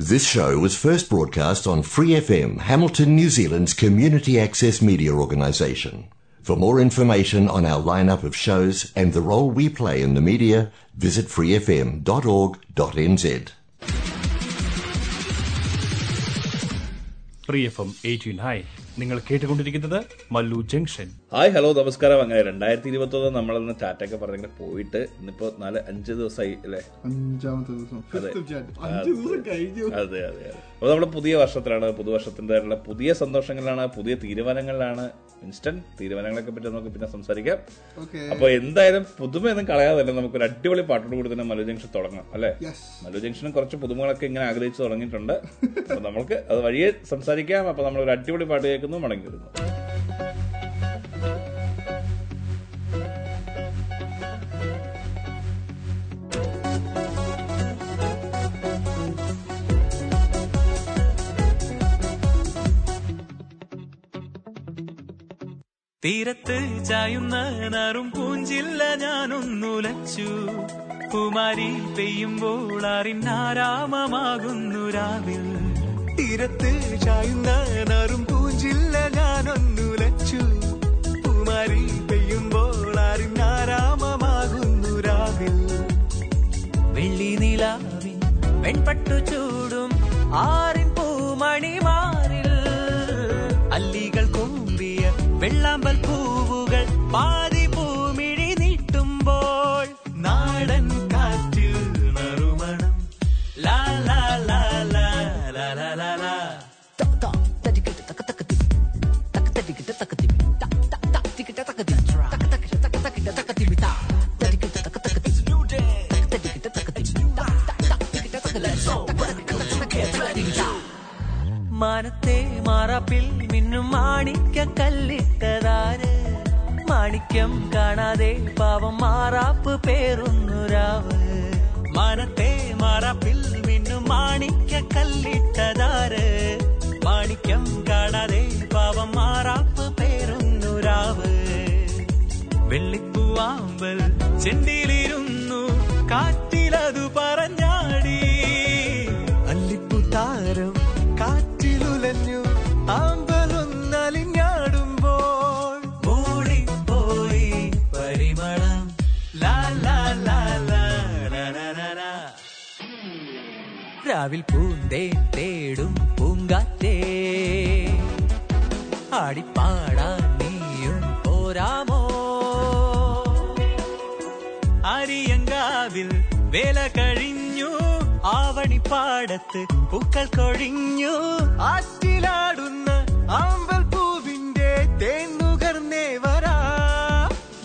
This show was first broadcast on Free FM, Hamilton, New Zealand's community access media organisation. For more information on our lineup of shows and the role we play in the media, visit freefm.org.nz. Free F M eighteen hi നിങ്ങൾ കേട്ടുകൊണ്ടിരിക്കുന്നത് Mallu junction hi hello നമസ്കാരം. അങ്ങനെ രണ്ടായിരത്തി ഇരുപത്തി ഒന്ന് നമ്മളന്ന് ടാറ്റൊക്കെ പറഞ്ഞിങ്ങനെ പോയിട്ട് ഇന്നിപ്പോ നാല് അഞ്ച് ദിവസമായി അല്ലേ? അഞ്ചാമത്തെ ദിവസം. അതെ. അതെ. അപ്പൊ നമ്മുടെ പുതിയ വർഷത്തിലാണ് പുതുവർഷത്തിന്റെ പുതിയ സന്തോഷങ്ങളിലാണ് പുതിയ തീരുമാനങ്ങളിലാണ്. ഇൻസ്റ്റന്റ് തീരുമാനങ്ങളൊക്കെ പറ്റി നമുക്ക് പിന്നെ സംസാരിക്കാം. അപ്പൊ എന്തായാലും പുതുമയൊന്നും കളയാതല്ല നമുക്ക് ഒരു അടിപൊളി പാട്ടോട് കൂടി തന്നെ മലു ജംഗ്ഷൻ തുടങ്ങാം അല്ലെ? മലു ജംഗ്ഷനും കുറച്ച് പുതുമകളൊക്കെ ഇങ്ങനെ ആഗ്രഹിച്ചു തുടങ്ങിയിട്ടുണ്ട്. അപ്പൊ നമുക്ക് അത് വഴിയെ സംസാരിക്കാം. അപ്പൊ നമ്മൾ ഒരു അടിപൊളി പാട്ട് കേൾക്കുന്നു മടങ്ങി വരുന്നു. തീരത്ത് ചായുന്ന നാറും പൂഞ്ചില്ല ഞാനൊന്നുലച്ചു. കുമാരി പെയ്യുമ്പോൾ അറിഞ്ഞാരാമമാകുന്നു രാവിൽ. തീരത്ത് ചായുന്ന നാറും പൂഞ്ചില്ല ഞാനൊന്നുലച്ചു. കുമാരി പെയ്യുമ്പോൾ അറിഞ്ഞാരാമമാകുന്നു രാവിൽ. വെള്ളി നിലാവിൻ വെൺപട്ടു ചൂടും ആറിൻ പൂമണിമാറിൽ വെള്ളാമ്പൽ പൂവുകൾ പാതി പൂമിഴി നീട്ടുമ്പോൾ നാടൻ കാറ്റിൽ നറുമണം. ലാ ലാ ലാ ലാ ലാ ലാ ലാ ലാ. മാനത്തെ മാറാപ്പിൽ മിന്നും മാണിക്ക കല്ലിട്ടതാര് മാണിക്യം കാണാതെ പാവം മാറാപ്പ് പേറുന്നു രാവ്. മാനത്തെ മാറാപ്പിൽ മിന്നും മാണിക്യ കല്ലിട്ടതാര്. മാണിക്യം കാണാതെ പാവം മാറാപ്പ് പേറുന്നു രാവ്. വെള്ളിപ്പൂവാമ്പൽ ചെണ്ടിയിലിരുന്നു രാവിൽ പൂന്തേൻ തേടും പൂങ്കാറ്റേ. ആടിപ്പാടാൻ നീയും പോരാമോ? അരിയങ്കാവിൽ വേല കഴിഞ്ഞു ആവണിപ്പാടത്ത് പൂക്കൾ കൊഴിഞ്ഞു. ആറ്റിലാടുന്ന ആമ്പൽ പൂവിന്റെ തേന്നുകർന്നേ വരാ.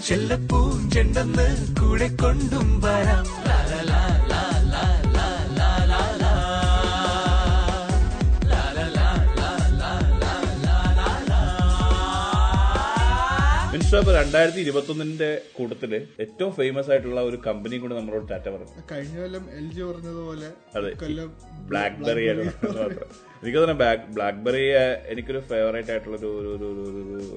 ചെല്ലപ്പൂഞ്ചെണ്ടെന്ന് കൂടെ കൊണ്ടും വരാം. മിൻസ്റ്റോപ്പ് രണ്ടായിരത്തി ഇരുപത്തി ഒന്നിന്റെ കൂട്ടത്തിൽ ഏറ്റവും ഫേമസ് ആയിട്ടുള്ള ഒരു കമ്പനി കൂടെ നമ്മളോട് ടാറ്റ പറഞ്ഞു. കഴിഞ്ഞ കൊല്ലം എൽ ജി പറഞ്ഞതുപോലെ അതെ കൊല്ലം ബ്ലാക്ക്ബെറി എനിക്ക് തോന്നുന്നു ബ്ലാക്ക്ബെറി എനിക്കൊരു ഫേവറേറ്റ് ആയിട്ടുള്ള ഒരു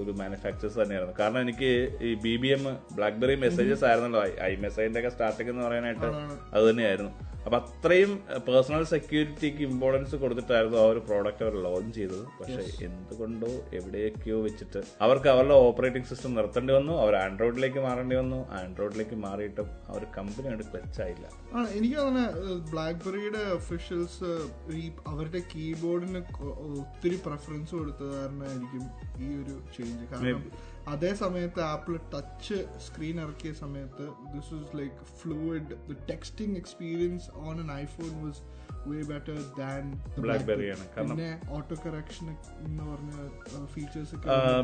ഒരു മാനുഫാക്ചേഴ്സ് തന്നെയായിരുന്നു. കാരണം എനിക്ക് ഈ B B M BlackBerry messages ആയിരുന്നല്ലോ. ഐ മെസ്സേജിന്റെ ഒക്കെ സ്റ്റാർട്ടിംഗ് എന്ന് പറയാനായിട്ട് അത് തന്നെയായിരുന്നു. അപ്പൊ അത്രയും പേഴ്സണൽ സെക്യൂരിറ്റിക്ക് ഇമ്പോർട്ടൻസ് കൊടുത്തിട്ടായിരുന്നു ആ ഒരു പ്രോഡക്റ്റ് അവർ ലോഞ്ച് ചെയ്തത്. പക്ഷെ എന്തുകൊണ്ടോ എവിടെയൊക്കെയോ വെച്ചിട്ട് അവർക്ക് അവരുടെ ഓപ്പറേറ്റിംഗ് സിസ്റ്റം നിർത്തേണ്ടി വന്നു. അവർ ആൻഡ്രോയിഡിലേക്ക് മാറേണ്ടി വന്നു. ആൻഡ്രോയിഡിലേക്ക് മാറിയിട്ടും ആ ഒരു കമ്പനി അവിടെ ക്ലച്ചായില്ല എനിക്ക് തോന്നുന്നത് ബ്ലാക്ക്ബെറിയുടെ ഒഫീഷ്യൽസ് ഈ അവരുടെ കീബോർഡിന് ഒത്തിരി പ്രിഫറൻസ് കൊടുത്തത് കാരണമായിരിക്കും ഈ ഒരു ചേഞ്ച് കാരണം അതേ സമയത്ത് ആപ്പിൾ ടച്ച് സ്ക്രീൻ ഇറക്കിയ സമയത്ത് this was like fluid the texting experience on an iPhone was way better than BlackBerry ആണ്. കാരണം- പിന്നെ ഓട്ടോ കറക്ഷൻ എന്ന് പറഞ്ഞ ഫീച്ചേഴ്സ്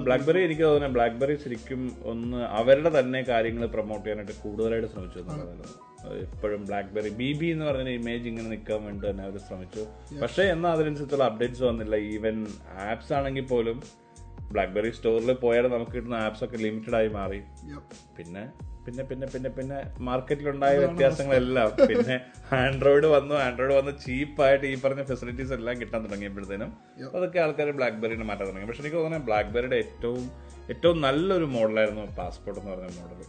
ബ്ലാക്ക്ബെറി എനിക്ക് തോന്നുന്നത് ബ്ലാക്ക്ബെറി ശരിക്കും ഒന്ന് അവരുടെ തന്നെ കാര്യങ്ങൾ പ്രൊമോട്ട് ചെയ്യാനായിട്ട് കൂടുതലായിട്ട് ശ്രമിച്ചു എപ്പോഴും ബ്ലാക്ക്ബെറി ബി ബി എന്ന് പറഞ്ഞ ഇമേജ് ഇങ്ങനെ നിൽക്കാൻ വേണ്ടി തന്നെ അവർ ശ്രമിച്ചു. പക്ഷേ എന്നാൽ അതിനനുസരിച്ചുള്ള അപ്ഡേറ്റ്സ് വന്നില്ല. ഈവൻ ആപ്സ് ആണെങ്കിൽ പോലും ബ്ലാക്ക്ബെറി സ്റ്റോറിൽ പോയാൽ നമുക്ക് കിട്ടുന്ന ആപ്സ് ഒക്കെ ലിമിറ്റഡ് ആയി മാറി. പിന്നെ പിന്നെ പിന്നെ പിന്നെ പിന്നെ മാർക്കറ്റിലുണ്ടായ വ്യത്യാസങ്ങളെല്ലാം. പിന്നെ ആൻഡ്രോയിഡ് വന്നു ആൻഡ്രോയിഡ് വന്ന് ചീപ്പായിട്ട് ഈ പറഞ്ഞ ഫെസിലിറ്റീസ് എല്ലാം കിട്ടാൻ തുടങ്ങിയപ്പോഴത്തേനും അതൊക്കെ ആൾക്കാർ ബ്ലാക്ക്ബെറിനെ മാറ്റാൻ തുടങ്ങി. പക്ഷെ എനിക്ക് തോന്നുന്നത് ബ്ലാക്ക്ബെറിയുടെ ഏറ്റവും ഏറ്റവും നല്ലൊരു മോഡലായിരുന്നു പാസ്പോർട്ട് എന്ന് പറഞ്ഞ മോഡൽ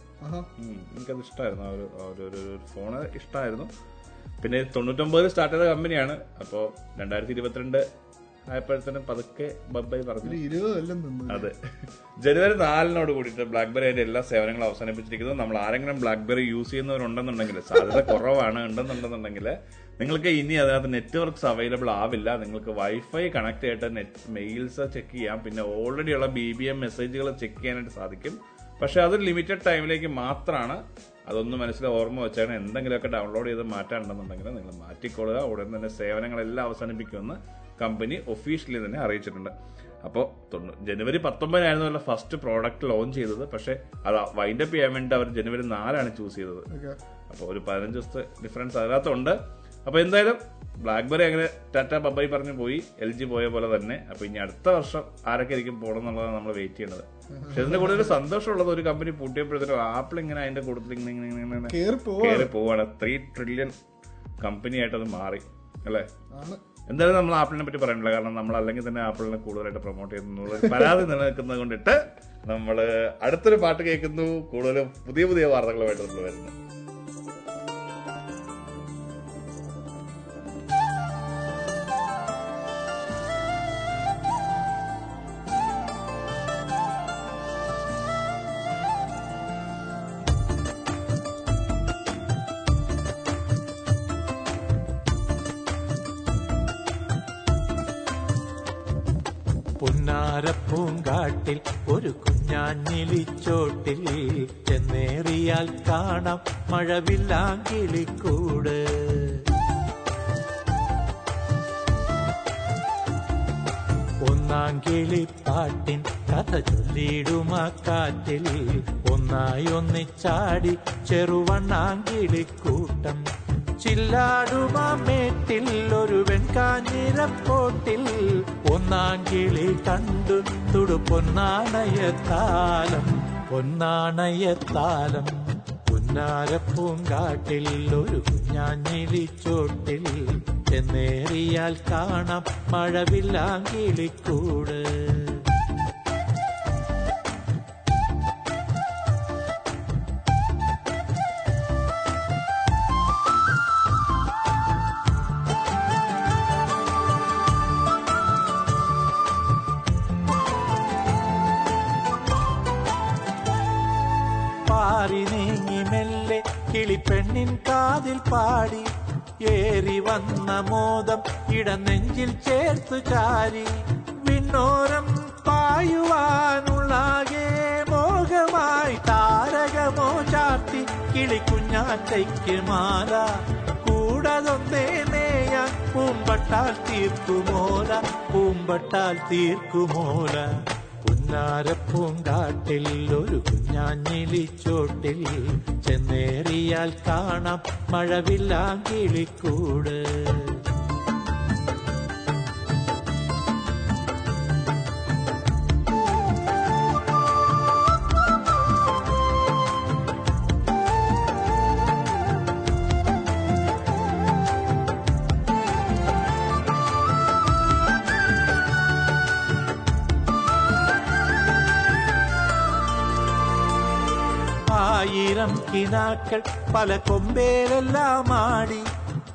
എനിക്കത് ഇഷ്ടമായിരുന്നു ആ ഒരു ഫോൺ ഒരു ഒരു- ഇഷ്ടമായിരുന്നു പിന്നെ തൊണ്ണൂറ്റൊമ്പതിൽ സ്റ്റാർട്ട് ചെയ്ത കമ്പനിയാണ് അപ്പോൾ രണ്ടായിരത്തി ഇരുപത്തിരണ്ട് ആയപ്പോഴത്തേനും പതുക്കെ ബൈ പറഞ്ഞു. ഇരുപത് കൊല്ലം അതെ. ജനുവരി നാലിനോട് കൂടിയിട്ട് ബ്ലാക്ക്ബെറി അതിന്റെ എല്ലാ സേവനങ്ങളും അവസാനിപ്പിച്ചിരിക്കുന്നു. നമ്മൾ ആരെങ്കിലും ബ്ലാക്ക്ബെറി യൂസ് ചെയ്യുന്നവരുണ്ടെന്നുണ്ടെങ്കിൽ സാധ്യത കുറവാണ് ഉണ്ടെന്നുണ്ടെന്നുണ്ടെങ്കിൽ നിങ്ങൾക്ക് ഇനി അതിനകത്ത് നെറ്റ്വർക്ക്സ് അവൈലബിൾ ആവില്ല. നിങ്ങൾക്ക് വൈഫൈ കണക്ട് ചെയ്തിട്ട് നെറ്റ് മെയിൽസ് ചെക്ക് ചെയ്യാം. പിന്നെ ഓൾറെഡി ഉള്ള ബി ബി എം മെസ്സേജുകൾ ചെക്ക് ചെയ്യാനായിട്ട് സാധിക്കും. പക്ഷെ അത് ലിമിറ്റഡ് ടൈമിലേക്ക് മാത്രമാണ് അതൊന്നും മനസ്സിൽ ഓർമ്മ വെച്ചാണ് എന്തെങ്കിലുമൊക്കെ ഡൗൺലോഡ് ചെയ്ത് മാറ്റാനുണ്ടെന്നുണ്ടെങ്കിൽ നിങ്ങൾ മാറ്റിക്കൊള്ളുക. ഉടൻ തന്നെ സേവനങ്ങളെല്ലാം അവസാനിപ്പിക്കുമെന്ന് കമ്പനി ഒഫീഷ്യലി തന്നെ അറിയിച്ചിട്ടുണ്ട്. അപ്പോൾ ജനുവരി പത്തൊമ്പതിനായിരുന്നു ഫസ്റ്റ് പ്രോഡക്റ്റ് ലോഞ്ച് ചെയ്തത്. പക്ഷേ അത് വൈൻഡപ്പ് ചെയ്യാൻ വേണ്ടി അവർ ജനുവരി നാലാണ് ചൂസ് ചെയ്തത്. അപ്പോൾ ഒരു പതിനഞ്ച് ദിവസത്തെ ഡിഫറൻസ് അതിനകത്തുണ്ട്. അപ്പോൾ എന്തായാലും ബ്ലാക്ക്ബെറി അങ്ങനെ ടാറ്റ ബബായി പറഞ്ഞു പോയി. എൽ ജി പോയ പോലെ തന്നെ. അപ്പോൾ ഇനി അടുത്ത വർഷം ആരൊക്കെ ആയിരിക്കും പോകണം എന്നുള്ളതാണ് നമ്മൾ വെയിറ്റ് ചെയ്യുന്നത് പക്ഷെ ഇതിന്റെ കൂടുതൽ സന്തോഷമുള്ളത് ഒരു കമ്പനി പൂട്ടിയപ്പോഴത്തേക്കും ആപ്പിൾ ഇങ്ങനെ അതിന്റെ കൂട്ടത്തിൽ ഇങ്ങനെ ഇങ്ങനെ ഇങ്ങനെ കയറി പോവാണ്. ത്രീ ട്രില്യൺ കമ്പനി ആയിട്ട് അത് മാറി. അല്ലേ? എന്തായാലും നമ്മൾ ആപ്പിളിനെ പറ്റി പറയാനുള്ള കാരണം നമ്മൾ അല്ലെങ്കിൽ തന്നെ ആപ്പിളിനെ കൂടുതലായിട്ട് പ്രൊമോട്ട് ചെയ്യുന്നു പരാതി നിലനിൽക്കുന്നത് കൊണ്ടിട്ട് നമ്മൾ അടുത്തൊരു പാട്ട് കേൾക്കുന്നു. കൂടുതലും പുതിയ പുതിയ വാർത്തകളുമായിട്ട് നമ്മൾ വരുന്നു. പുന്നാരപ്പൂങ്കാട്ടിൽ ഒരു കുഞ്ഞാഞ്ഞിലിച്ചോട്ടിൽ ചെന്നേറിയാൽ കാണാം മഴവില്ലാങ്കിളിക്കൂട് ഒന്നാം കിളിപ്പാട്ടിൻ കഥ ചൊല്ലിയിടുമാ കാറ്റിൽ. ഒന്നായി ഒന്നിച്ചാടി ചെറുവണ്ണാങ്കിളിക്കൂട്ടം ചില്ലാടുമാ മേട്ടിൽ ഒരു വെൺകാഞ്ഞിരപ്പോട്ടിൽ. ഒന്നാം കിളി കണ്ടു തുടു പൊന്നാണയത്താലം പൊന്നാണയത്താലം പുന്നാരപ്പൂങ്കാട്ടിൽ ഒരു കുഞ്ഞാഞ്ഞിലിച്ചോട്ടിൽ എന്നേറിയാൽ കാണാം മഴവില്ലാങ്കിളിക്കൂട്. ഇടനെഞ്ചിൽ ചേർത്തു ചാരി വിണ്ണോരം പായുവാനുള്ളാകെ മോഹമായി താരകമോ ചാർത്തി കിളിക്കുഞ്ഞാറ്റയ്ക്ക് മാല. കൂടതൊന്നേ മേയാൻ പൂമ്പട്ടാൽ തീർക്കുമോല പൂമ്പട്ടാൽ തീർക്കുമോല. പൂങ്കാട്ടിൽ ഒരു കുഞ്ഞാഞ്ഞിലിച്ചോട്ടിൽ ചെന്നേറിയാൽ കാണാം മഴവില്ലാങ്കിളിക്കൂട്. കിനാക്കൾ പല കൊമ്പേലെല്ലാം ആടി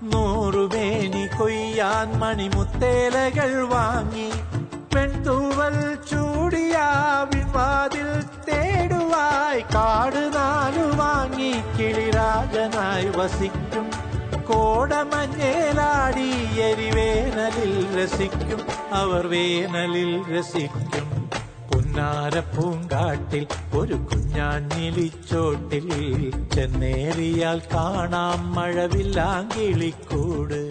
നൂറുമേനി കൊയ്യാൻ മണിമുത്തേലകൾ വാങ്ങി. പെൺതൂവൽ ചൂടിയാവിൻ വാതിൽ തേടുവായി കാട് നാലു വാങ്ങി. കിളിരാജനായി വസിക്കും. കോടമഞ്ഞേലാടി എരിവേനലിൽ രസിക്കും. അവർ വേനലിൽ രസിക്കും. പുന്നാരപ്പൂങ്കാട്ടിൽ ഒരു കുഞ്ഞാഞ്ഞിലിച്ചോട്ടിൽ ചെന്നേറിയാൽ കാണാം മഴവില്ലാങ്കിളിക്കൂട്.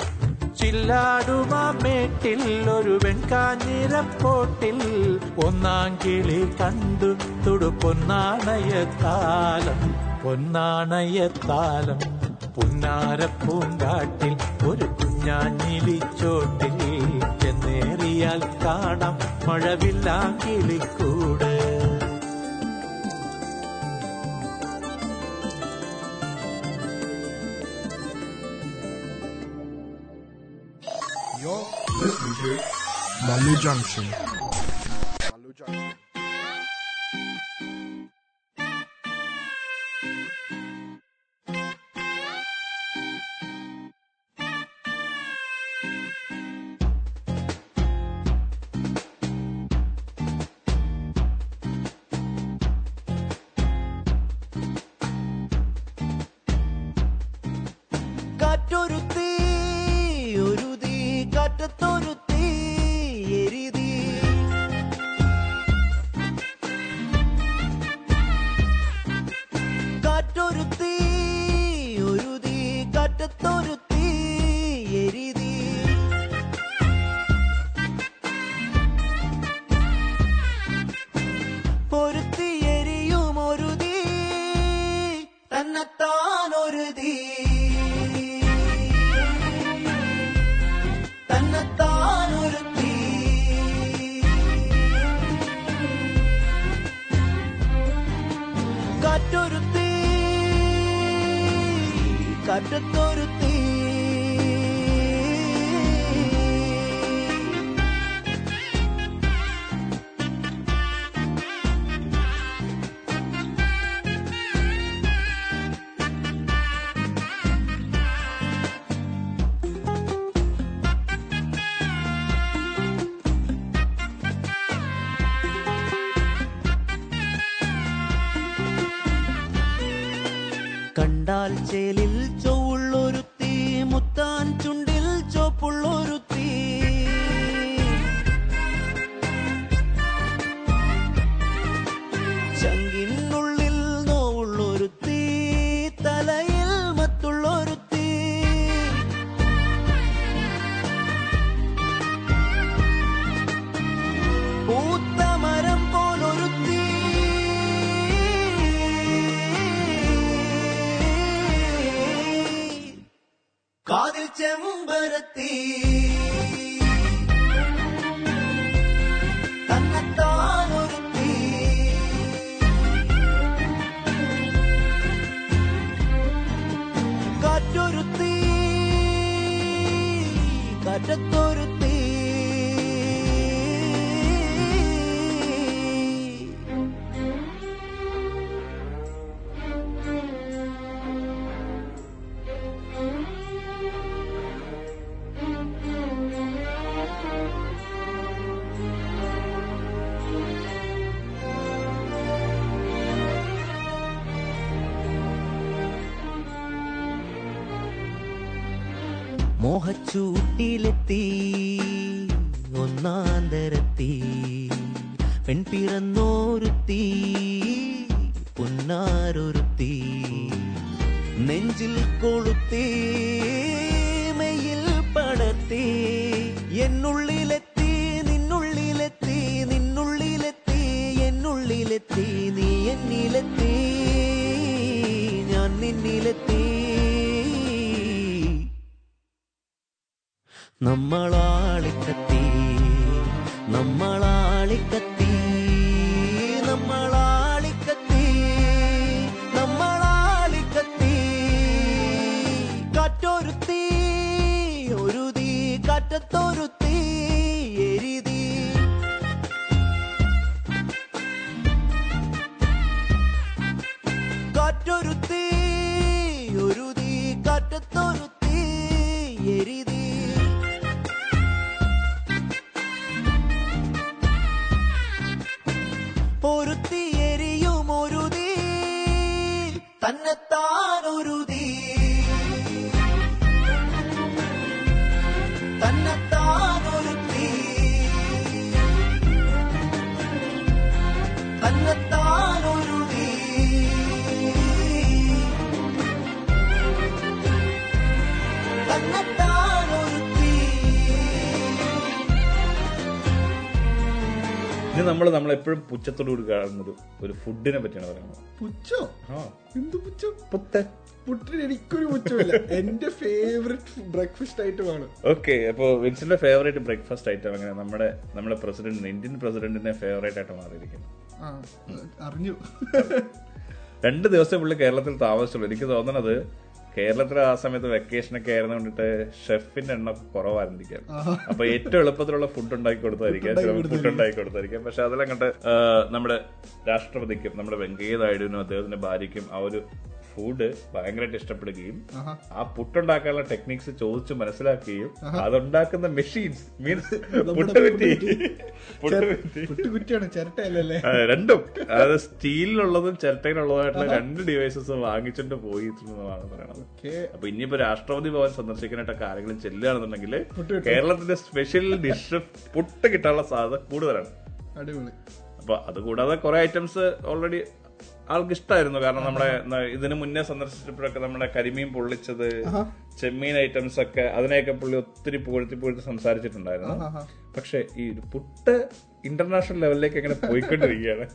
ചില്ലാടുമാമേട്ടിൽ ഒരു വെൺകാഞ്ഞിരപ്പോട്ടിൽ. ഒന്നാം കിളി കണ്ടു തുടു പൊന്നാണയത്താലം. പൊന്നാണയത്താലം പുന്നാരപ്പൂങ്കാട്ടിൽ ഒരു കുഞ്ഞാഞ്ഞിലിച്ചോട്ടിൽ ചെന്നേറിയാൽ കാണാം മഴവില്ലാങ്കിളിക്കൂട് You're listening to Malu Junction. കണ്ടാൽ ഒന്നാന്തരത്തി പെൺപിറന്നോരുത്തി പുന്നാരൊരുത്തി. നെഞ്ചിൽ കൊളുത്തി മെയിൽ പടർത്തി എന്നുള്ളിലെത്തി നിന്നുള്ളിലെത്തി നിന്നുള്ളിലെത്തി എന്നുള്ളിലെത്തി നീ എന്നിലെത്തി ഞാൻ നിന്നിലെത്തി. നമ്മളാളിക്കത്തി ഇനി നമ്മൾ എപ്പോഴും പുച്ഛത്തോടുകൂടി കാണുന്നത് ഒരു ഫുഡിനെ പറ്റിയാണ് പറയുന്നത്. പുച്ചോ ആ. എന്ത് പുച്ഛം? പുത്തൻ. പുട്ടിന് എനിക്കൊരു പുച്ചമില്ല എന്റെ ഫേവറേറ്റ് ബ്രേക്ക്ഫാസ്റ്റ് ഐറ്റമാണ് ഓക്കെ അപ്പോൾ വിൻസിന്റെ ഫേവറേറ്റ് ബ്രേക്ക്ഫാസ്റ്റ് ഐറ്റം അങ്ങനെ നമ്മുടെ നമ്മുടെ പ്രസിഡന്റിന് ഇന്ത്യൻ പ്രസിഡന്റിന്റെ ഫേവറേറ്റ് ആയിട്ട് മാറിയിരിക്കുന്നു. അറിഞ്ഞു. രണ്ട് ദിവസം പുള്ളി കേരളത്തിൽ താമസിച്ചുള്ളൂ. എനിക്ക് തോന്നുന്നത് കേരളത്തിൽ ആ സമയത്ത് വെക്കേഷൻ ഒക്കെ ആയിരുന്നു കൊണ്ടിട്ട് ഷെഫിന്റെ എണ്ണം കുറവായിരുന്നിരിക്കാം. അപ്പൊ ഏറ്റവും എളുപ്പത്തിലുള്ള ഫുഡ് ഉണ്ടാക്കി കൊടുത്തായിരിക്കാം. ഫുഡ് ഉണ്ടാക്കി കൊടുത്തായിരിക്കാം. പക്ഷെ അതെല്ലാം കണ്ട് നമ്മുടെ രാഷ്ട്രപതിക്കും നമ്മുടെ വെങ്കയ്യ നായിഡുവിനും അദ്ദേഹത്തിന്റെ ഭാര്യയ്ക്കും ആ ഒരു ഫുഡ് ഭയങ്കരമായിട്ട് ഇഷ്ടപ്പെടുകയും ആ പുട്ടുണ്ടാക്കാനുള്ള ടെക്നിക്സ് ചോദിച്ച് മനസ്സിലാക്കുകയും അതുണ്ടാക്കുന്ന മെഷീൻസ് മീൻസ് പുട്ടുകുറ്റി. പുട്ടുകുറ്റിയാണ് പുട്ട് കുറ്റിയാണ് ചിരട്ടയല്ലേ രണ്ടും. അതായത് സ്റ്റീലിലുള്ളതും ചിരട്ടയിലുള്ളതായിട്ടുള്ള രണ്ട് ഡിവൈസസ് വാങ്ങിച്ചിട്ട് പോയി പറയണത്. ഓക്കെ. അപ്പൊ ഇനിയിപ്പോ രാഷ്ട്രപതി ഭവൻ സന്ദർശിക്കാനായിട്ട് ആരെങ്കിലും ചെല്ലുകയാണെന്നുണ്ടെങ്കിൽ കേരളത്തിന്റെ സ്പെഷ്യൽ ഡിഷ് പുട്ട് കിട്ടാനുള്ള സാധ്യത കൂടുതലാണ്. അടിപൊളി. അപ്പൊ അതുകൂടാതെ കുറെ ഐറ്റംസ് ഓൾറെഡി ആൾക്ക് ഇഷ്ടമായിരുന്നു കാരണം നമ്മുടെ ഇതിന് മുന്നേ സന്ദർശിച്ചപ്പോഴൊക്കെ നമ്മുടെ കരിമീൻ പൊള്ളിച്ചത് ചെമ്മീൻ ഐറ്റംസ് ഒക്കെ അതിനെയൊക്കെ പുള്ളി ഒത്തിരി പുകഴ്ത്തി പുകഴ്ത്തി സംസാരിച്ചിട്ടുണ്ടായിരുന്നു. പക്ഷെ ഈ ഒരു പുട്ട് ഇന്റർനാഷണൽ ലെവലിലേക്ക് അങ്ങനെ പോയിക്കൊണ്ടിരിക്കുകയാണ്.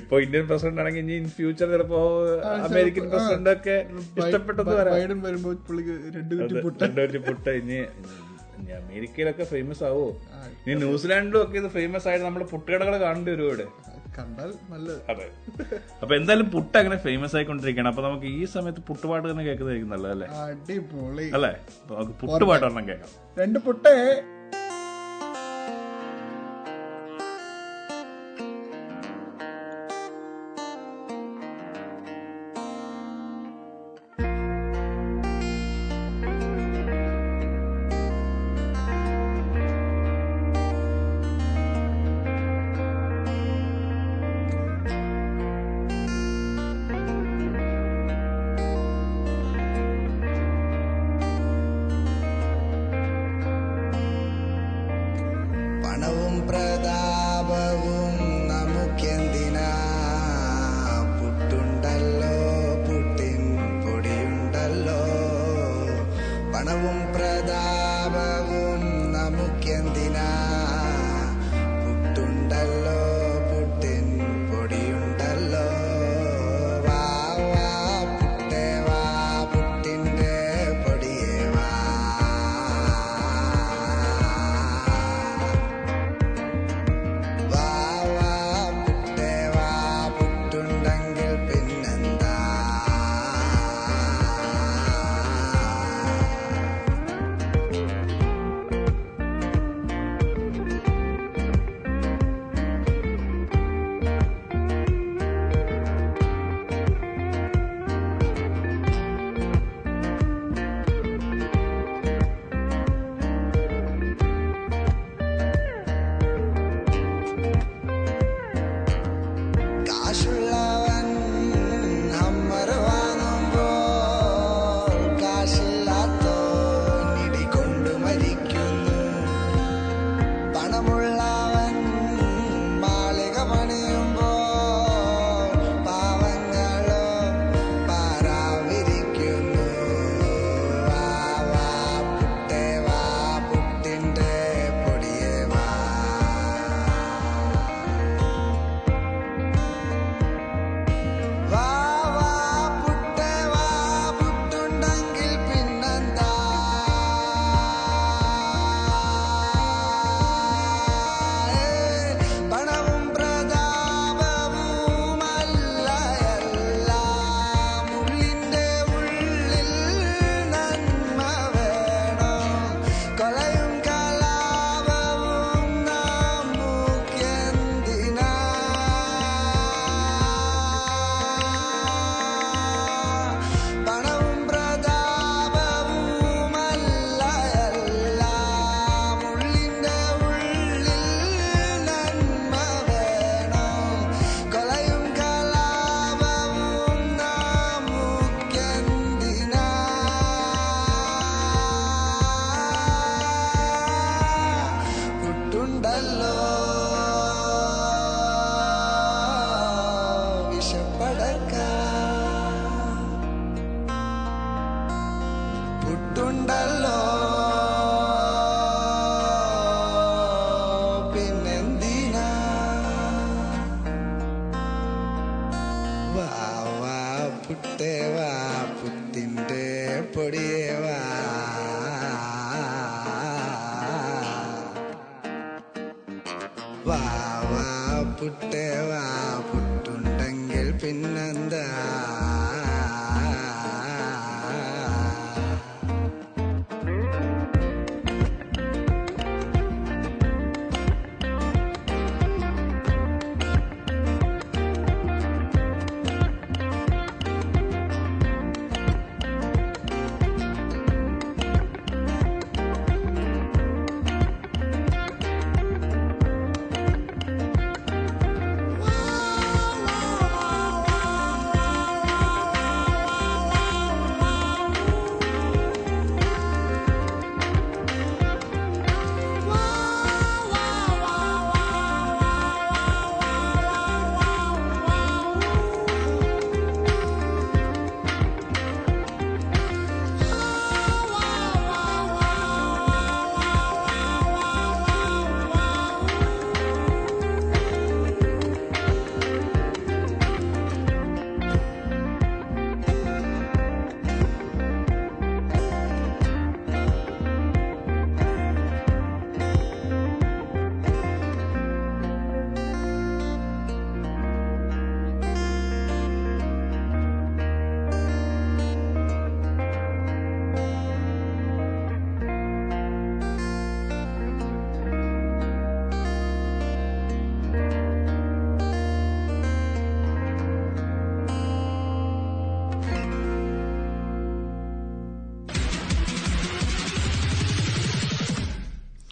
ഇപ്പൊ ഇന്ത്യൻ പ്രസിഡന്റ് ആണെങ്കിൽ ഇനി ഇൻ ഫ്യൂച്ചർ ചിലപ്പോ അമേരിക്കൻ പ്രസിഡന്റ് ഒക്കെ ഇഷ്ടപ്പെട്ടത് വരാം വരുമ്പോൾ പുട്ട്. പുട്ട്. ഇനി ഇനി അമേരിക്കയിലൊക്കെ ഫേമസ് ആവോ? ഇനി ന്യൂസിലാൻഡിലും ഒക്കെ ഇത് ഫേമസ് ആയിട്ട് നമ്മൾ പുട്ടുകടകൾ കാണേണ്ടി വരും ഇവിടെ? കണ്ടാൽ നല്ലത്. അതെ. അപ്പൊ എന്തായാലും പുട്ട് അങ്ങനെ ഫേമസ് ആയിക്കൊണ്ടിരിക്കുകയാണ്. അപ്പൊ നമുക്ക് ഈ സമയത്ത് പുട്ടുപാട്ട് തന്നെ കേൾക്കുന്നതായിരിക്കും നല്ലതല്ലേ അടിപൊളി. അല്ലേ? നമുക്ക് പുട്ടുപാട്ട് കേൾക്കാം. രണ്ട് പുട്ടേ. siempre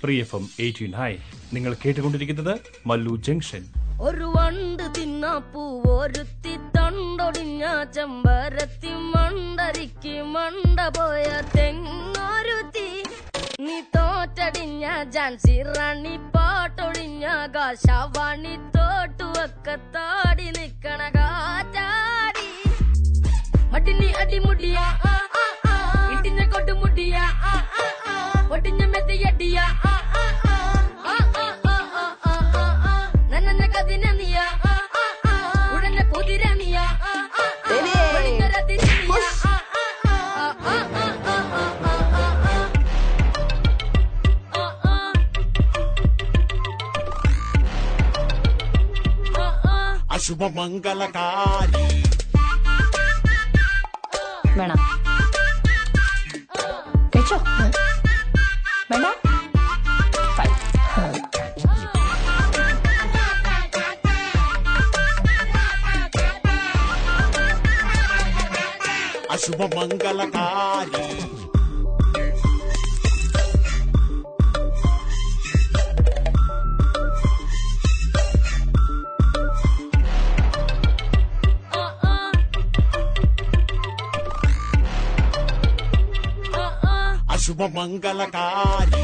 free F M hi നിങ്ങൾ കേട്ടുകൊണ്ടിരിക്കുന്നത് മല്ലു ജംഗ്ഷൻ ഒരു വണ്ട് തിന്നാപ്പൂ ഒരുത്തി തണ്ടൊടിഞ്ഞ ചമ്പരത്തി മണ്ടരിക്ക് മണ്ട പോയ തെങ്ങൊരുത്തി നീ തോറ്റടിഞ്ഞ ജാൻസി റാണി പാട്ടൊടിഞ്ഞ കാശവാണി തോട്ടുവൊക്കെ താടി നിക്കണ കാറ്റാടി മടിനി അടിമുടിയ. ഇടിഞ്ഞ ആ, ആ. ഒടിഞ്ഞ മെതിയടിയ ആ, ആ, ആ. ആ, ആ, ആ, ആ, ആ, ആ, ആ. നനഞ്ഞ കതിന നീയ ആ, ആ, ആ. ഉടഞ്ഞ കുതിര നീയ ആ, ആ, ആ. ഒളിഞ്ഞൊര శుభమంగళకారి. శుభమంగళకారి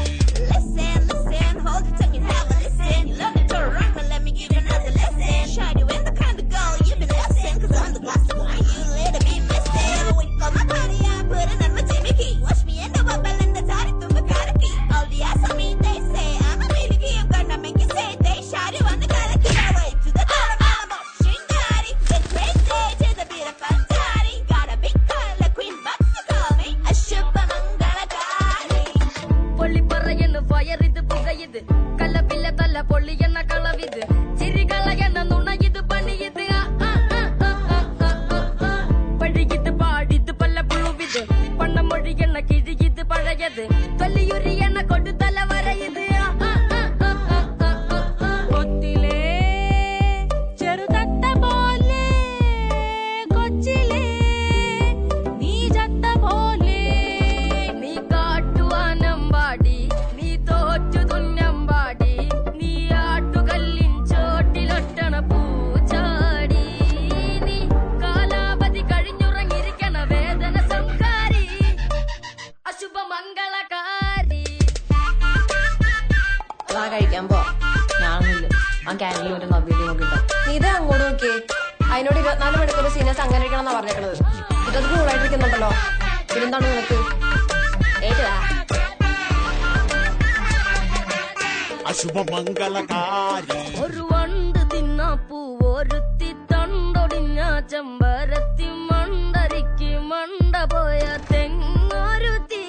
അശുഭമംഗളകാരി ഒരു വണ്ട് തിന്നാപ്പൂ ഒരുത്തി തണ്ടൊടിഞ്ഞ ചമ്പരത്തി മണ്ടരിക്ക് മണ്ട പോയ തെങ്ങൊരുത്തി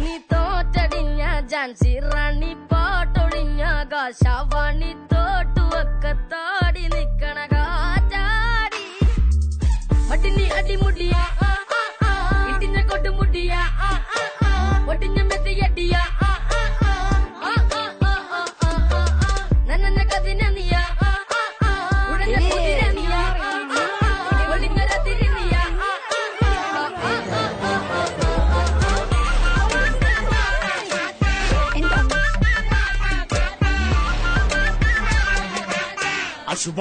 നീ തോറ്റടിഞ്ഞ ജാൻസി റാണി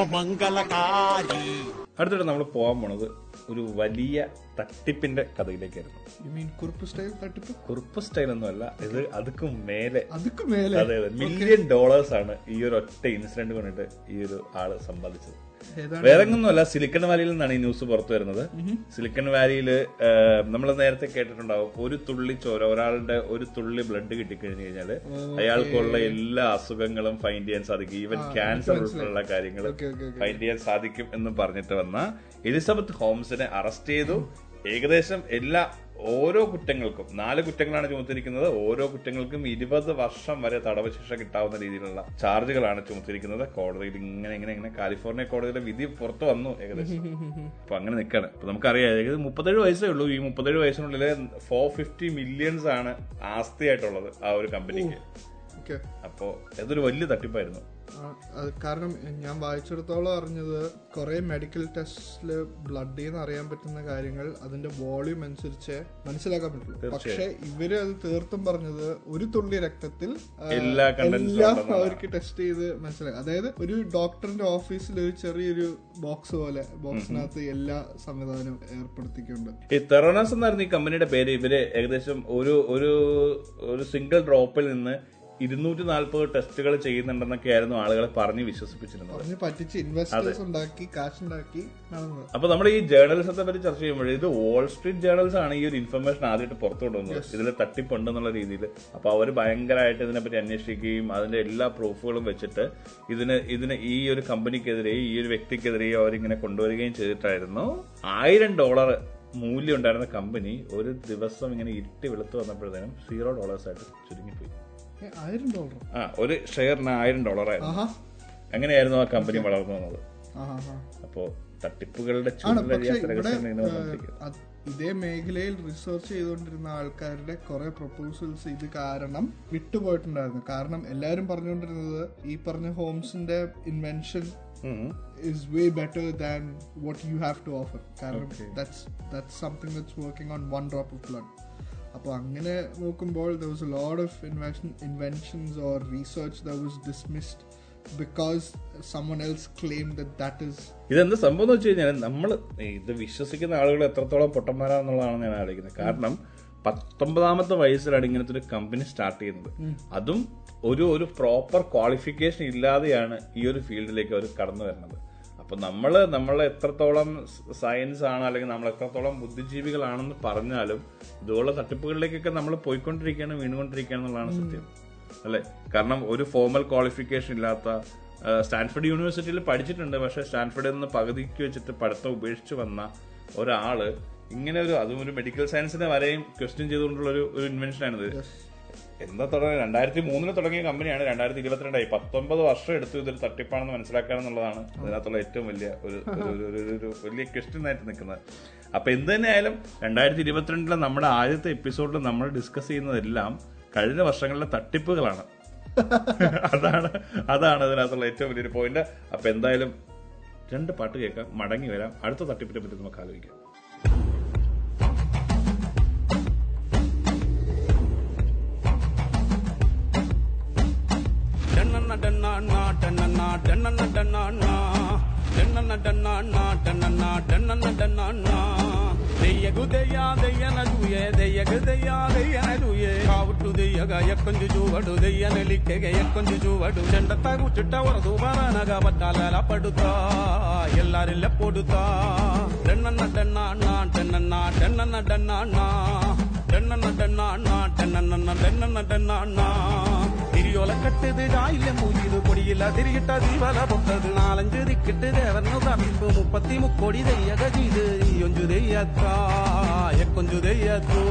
അശുഭമംഗളകാരി അടുത്തിട്ട് നമ്മൾ പോകാൻ പോണത് ഒരു വലിയ തട്ടിപ്പിന്റെ കഥയിലേക്കായിരുന്നു. യു മീൻ കുറുപ്പ് സ്റ്റൈൽ തട്ടിപ്പ്? കുറുപ്പ് സ്റ്റൈൽ ഒന്നും അല്ല ഇത് അതുക്കും മേലെ. അതുക്കും മേലെ? അതെ അതെ മില്യൺ ഡോളേഴ്സ് ആണ് ഈ ഒരു ഒറ്റ ഇൻസിഡന്റ് കൊണ്ടിട്ട് ഈ ഒരു ആൾ സമ്പാദിച്ചത് വേറെ ഒന്നുമല്ല സിലിക്കൺ വാലിയിൽ നിന്നാണ് ഈ ന്യൂസ് പുറത്തു വരുന്നത്. സിലിക്കൺ വാലിയിൽ നമ്മൾ നേരത്തെ കേട്ടിട്ടുണ്ടാവും ഒരു തുള്ളി ചോര ഒരാളുടെ ഒരു തുള്ളി ബ്ലഡ് കിട്ടിക്കഴിഞ്ഞു കഴിഞ്ഞാൽ അയാൾക്കുള്ള എല്ലാ അസുഖങ്ങളും ഫൈൻഡ് ചെയ്യാൻ സാധിക്കും. ഈവൻ ക്യാൻസർ ഉൾപ്പെടെയുള്ള കാര്യങ്ങൾ. ഫൈൻഡ് ചെയ്യാൻ സാധിക്കും എന്ന് പറഞ്ഞിട്ട് വന്ന എലിസബത്ത് ഹോംസിനെ അറസ്റ്റ് ചെയ്തു. ഏകദേശം എല്ലാ ഓരോ കുറ്റങ്ങൾക്കും നാല് കുറ്റങ്ങളാണ് ചുമത്തിരിക്കുന്നത്. ഓരോ കുറ്റങ്ങൾക്കും ഇരുപത് വർഷം വരെ തടവ് ശിക്ഷ കിട്ടാവുന്ന രീതിയിലുള്ള ചാർജുകളാണ് ചുമത്തിരിക്കുന്നത്. കോടതിയിൽ ഇങ്ങനെ ഇങ്ങനെ ഇങ്ങനെ കാലിഫോർണിയ കോടതിയിലെ വിധി പുറത്തു വന്നു ഏകദേശം. അപ്പൊ അങ്ങനെ നിൽക്കണം. അപ്പൊ നമുക്കറിയാം ഏകദേശം മുപ്പത്തേഴ് വയസ്സേ ഉള്ളൂ. ഈ മുപ്പത്തേഴ് വയസ്സിനുള്ളിൽ ഫോർ ഫിഫ്റ്റി മില്യൺസ് ആണ് ആസ്തിയായിട്ടുള്ളത് ആ ഒരു കമ്പനിക്ക്. അപ്പോ ഇതൊരു വലിയ തട്ടിപ്പായിരുന്നു. കാരണം ഞാൻ വായിച്ചിടത്തോളം അറിഞ്ഞത് കുറേ മെഡിക്കൽ ടെസ്റ്റിൽ ബ്ലഡിൽ നിന്ന് അറിയാൻ പറ്റുന്ന കാര്യങ്ങൾ അതിന്റെ വോളിയം അനുസരിച്ച് മനസ്സിലാക്കാൻ പറ്റുള്ളൂ. പക്ഷെ ഇവർ അത് തീർത്തും പറഞ്ഞത് ഒരു തുള്ളി രക്തത്തിൽ എല്ലാ അവർക്ക് ടെസ്റ്റ് ചെയ്ത് മനസ്സിലാക്കാം അതായത് ഒരു ഡോക്ടറിന്റെ ഓഫീസിൽ ഒരു ചെറിയൊരു ബോക്സ് പോലെ ബോക്സിനകത്ത് എല്ലാ സംവിധാനവും ഏർപ്പെടുത്തിക്കൊണ്ട്. ഈ തെറോനസ് എന്നായിരുന്നു ഈ കമ്പനിയുടെ പേര്? ഇവർ ഏകദേശം ഒരു ഒരു ഒരു സിംഗിൾ ഡ്രോപ്പിൽ നിന്ന് ഇരുന്നൂറ്റി നാല്പത് ടെസ്റ്റുകൾ ചെയ്യുന്നുണ്ടെന്നൊക്കെ ആയിരുന്നു ആളുകളെ പറഞ്ഞ് വിശ്വസിപ്പിച്ചിരുന്നത്. അപ്പൊ നമ്മൾ ഈ ജേർണലിസത്തെ പറ്റി ചർച്ച ചെയ്യുമ്പോൾ ഇത് വോൾ സ്ട്രീറ്റ് ജേർണൽസ് ആണ് ഈ ഒരു ഇൻഫർമേഷൻ ആദ്യമായിട്ട് പുറത്തു കൊണ്ടുവന്നത് ഇതിൽ തട്ടിപ്പുണ്ടെന്നുള്ള രീതിയിൽ. അപ്പൊ അവർ ഭയങ്കരമായിട്ട് ഇതിനെപ്പറ്റി അന്വേഷിക്കുകയും അതിന്റെ എല്ലാ പ്രൂഫുകളും വെച്ചിട്ട് ഇതിന് ഇതിന് ഈ ഒരു കമ്പനിക്കെതിരെ ഈ ഒരു വ്യക്തിക്കെതിരെയും അവരിങ്ങനെ കൊണ്ടുവരികയും ചെയ്തിട്ടായിരുന്നു. ആയിരം ഡോളർ മൂല്യം ഉണ്ടായിരുന്ന കമ്പനി ഒരു ദിവസം ഇങ്ങനെ ഇരുട്ടി വെളുത്ത് വന്നപ്പോഴത്തേനും സീറോ ഡോളേഴ്സ് ആയിട്ട് ചുരുങ്ങിപ്പോയി. ആയിരം ഡോളർ ആ ഒരു ഷെയറിന് ആയിരം ഡോളർ ആയിരുന്നു അങ്ങനെയായിരുന്നു ആ കമ്പനി വളർന്നു വന്നത് അപ്പോ തട്ടിപ്പുകളുടെ ഇതേ മേഖലയിൽ റിസർച്ച് ചെയ്തുകൊണ്ടിരുന്ന ആൾക്കാരുടെ കുറെ പ്രപ്പോസൽസ് ഇത് കാരണം വിട്ടുപോയിട്ടുണ്ടായിരുന്നു. കാരണം എല്ലാവരും പറഞ്ഞുകൊണ്ടിരുന്നത് ഈ പറഞ്ഞ ഹോംസിന്റെ invention is way better than what you have to offer കാരണം that's that's something that's working on one drop of blood. അപ്പോൾ അങ്ങനെ നോക്കുമ്പോൾ there was a load of invention inventions or research there was dismissed else claimed that that ഇതെന്ത് സംഭവം എന്ന് വെച്ച് കഴിഞ്ഞാൽ നമ്മൾ ഇത് വിശ്വസിക്കുന്ന ആളുകൾ എത്രത്തോളം പൊട്ടന്മാരാന്നുള്ളതാണ് ഞാൻ ആലോചിക്കുന്നത്. കാരണം പത്തൊമ്പതാമത്തെ വയസ്സിലാണ് ഇങ്ങനത്തെ ഒരു കമ്പനി സ്റ്റാർട്ട് ചെയ്യുന്നത് അതും ഒരു ഒരു പ്രോപ്പർ ക്വാളിഫിക്കേഷൻ ഇല്ലാതെയാണ് ഈ ഒരു ഫീൽഡിലേക്ക് അവർ കടന്നു വരുന്നത്. അപ്പൊ നമ്മൾ നമ്മൾ എത്രത്തോളം സയൻസ് ആണ് അല്ലെങ്കിൽ നമ്മൾ എത്രത്തോളം ബുദ്ധിജീവികളാണെന്ന് പറഞ്ഞാലും ഇതുപോലുള്ള തട്ടിപ്പുകളിലേക്കൊക്കെ നമ്മൾ പോയിക്കൊണ്ടിരിക്കുകയാണ് വീണുകൊണ്ടിരിക്കുകയാണ് എന്നുള്ളതാണ് സത്യം. അല്ലെ? കാരണം ഒരു ഫോമൽ ക്വാളിഫിക്കേഷൻ ഇല്ലാത്ത സ്റ്റാൻഫോർഡ് യൂണിവേഴ്സിറ്റിയിൽ പഠിച്ചിട്ടുണ്ട്. പക്ഷെ സ്റ്റാൻഫോർഡിൽ നിന്ന് പകുതിക്ക് വെച്ചിട്ട് പഠിത്തം ഉപേക്ഷിച്ച് വന്ന ഒരാൾ ഇങ്ങനെ ഒരു അതും ഒരു മെഡിക്കൽ സയൻസിനെ വരെയും ക്വസ്റ്റ്യൻ ചെയ്തുകൊണ്ടുള്ള ഒരു ഒരു ഇൻവെൻഷൻ ആണിത് എന്താ തുടങ്ങി രണ്ടായിരത്തി മൂന്നിൽ തുടങ്ങിയ കമ്പനിയാണ് രണ്ടായിരത്തി ഇരുപത്തിരണ്ടായി. പത്തൊമ്പത് വർഷം എടുത്തു ഇതൊരു തട്ടിപ്പാണെന്ന് മനസ്സിലാക്കുക എന്നുള്ളതാണ് ഇതിനകത്തുള്ള ഏറ്റവും വലിയ ഒരു ഒരു- വലിയ ക്വസ്റ്റ്യൻ ആയിട്ട് നിൽക്കുന്നത്. അപ്പൊ എന്ത് തന്നെയായാലും രണ്ടായിരത്തി ഇരുപത്തിരണ്ടിലെ നമ്മുടെ ആദ്യത്തെ എപ്പിസോഡിൽ നമ്മൾ ഡിസ്കസ് ചെയ്യുന്നതെല്ലാം കഴിഞ്ഞ വർഷങ്ങളിലെ തട്ടിപ്പുകളാണ്. അതാണ് അതാണ് അതിനകത്തുള്ള ഏറ്റവും വലിയൊരു പോയിന്റ് അപ്പൊ എന്തായാലും രണ്ട് പാട്ട് കേൾക്കാം മടങ്ങി വരാം. അടുത്ത തട്ടിപ്പിനെ പറ്റി നമുക്ക് ആലോചിക്കാം. டன்னா டன்னா டன்னா டன்னா டன்னா டன்னா டன்னா டன்னா டன்னா దెయ్యగు దెయ్యాదయ్యనదు ఏ దెయ్యగు దెయ్యాదయ్యనదు ఏ కావుట్టు దెయ్యగా ఎక్కొంజు చూవడు దెయ్యన లిక్కెగ ఎక్కొంజు చూవడు చెండ తగు చిట్ట వరదు మరణగా బట్టాల పడుతా ఎల్లారిల్ల పొడుతా డన్నన్న డన్నా డన్నన్న డన్నన్న డన్నా డన్నన్న డన్నా డన్నన్న డన్నన్న డన్నా வீடியோல கட்டுது ஜாயில மூஞ்சிது கொடியில திரிகிட்ட தீபால பொட்டது. நாலஞ்சு திக்கிட்டு தேவன்னு தவிப்பு முப்பத்தி முக்கோடி தெய்ய கஜிது ஈயொஞ்சு தெய்யத்தா எக்கொஞ்சு தெய்யத்தோ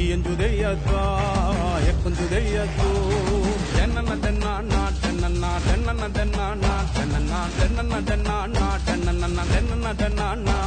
ஈயொஞ்சு தெய்யத்தா எக்கொஞ்சு தெய்யத்தோ. தென்னன்ன தென்னா தென்னன்னா தென்னன்ன தென்னா தென்னன்னா தென்னன்ன தென்னா தென்னன்னா தென்னா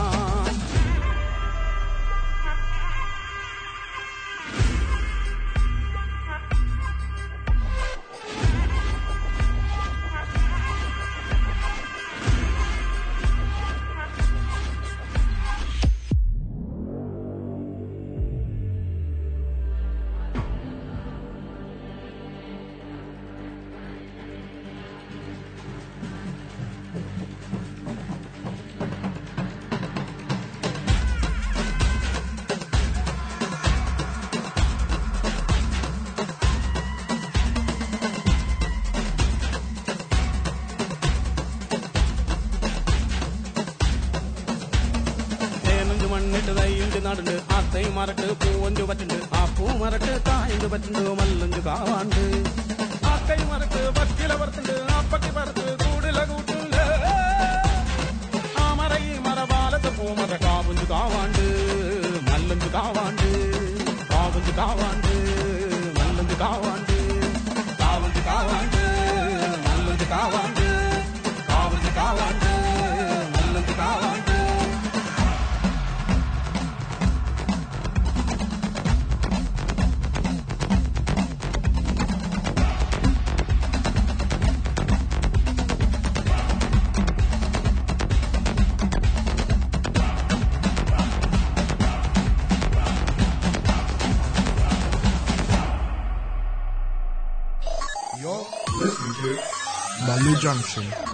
Junction.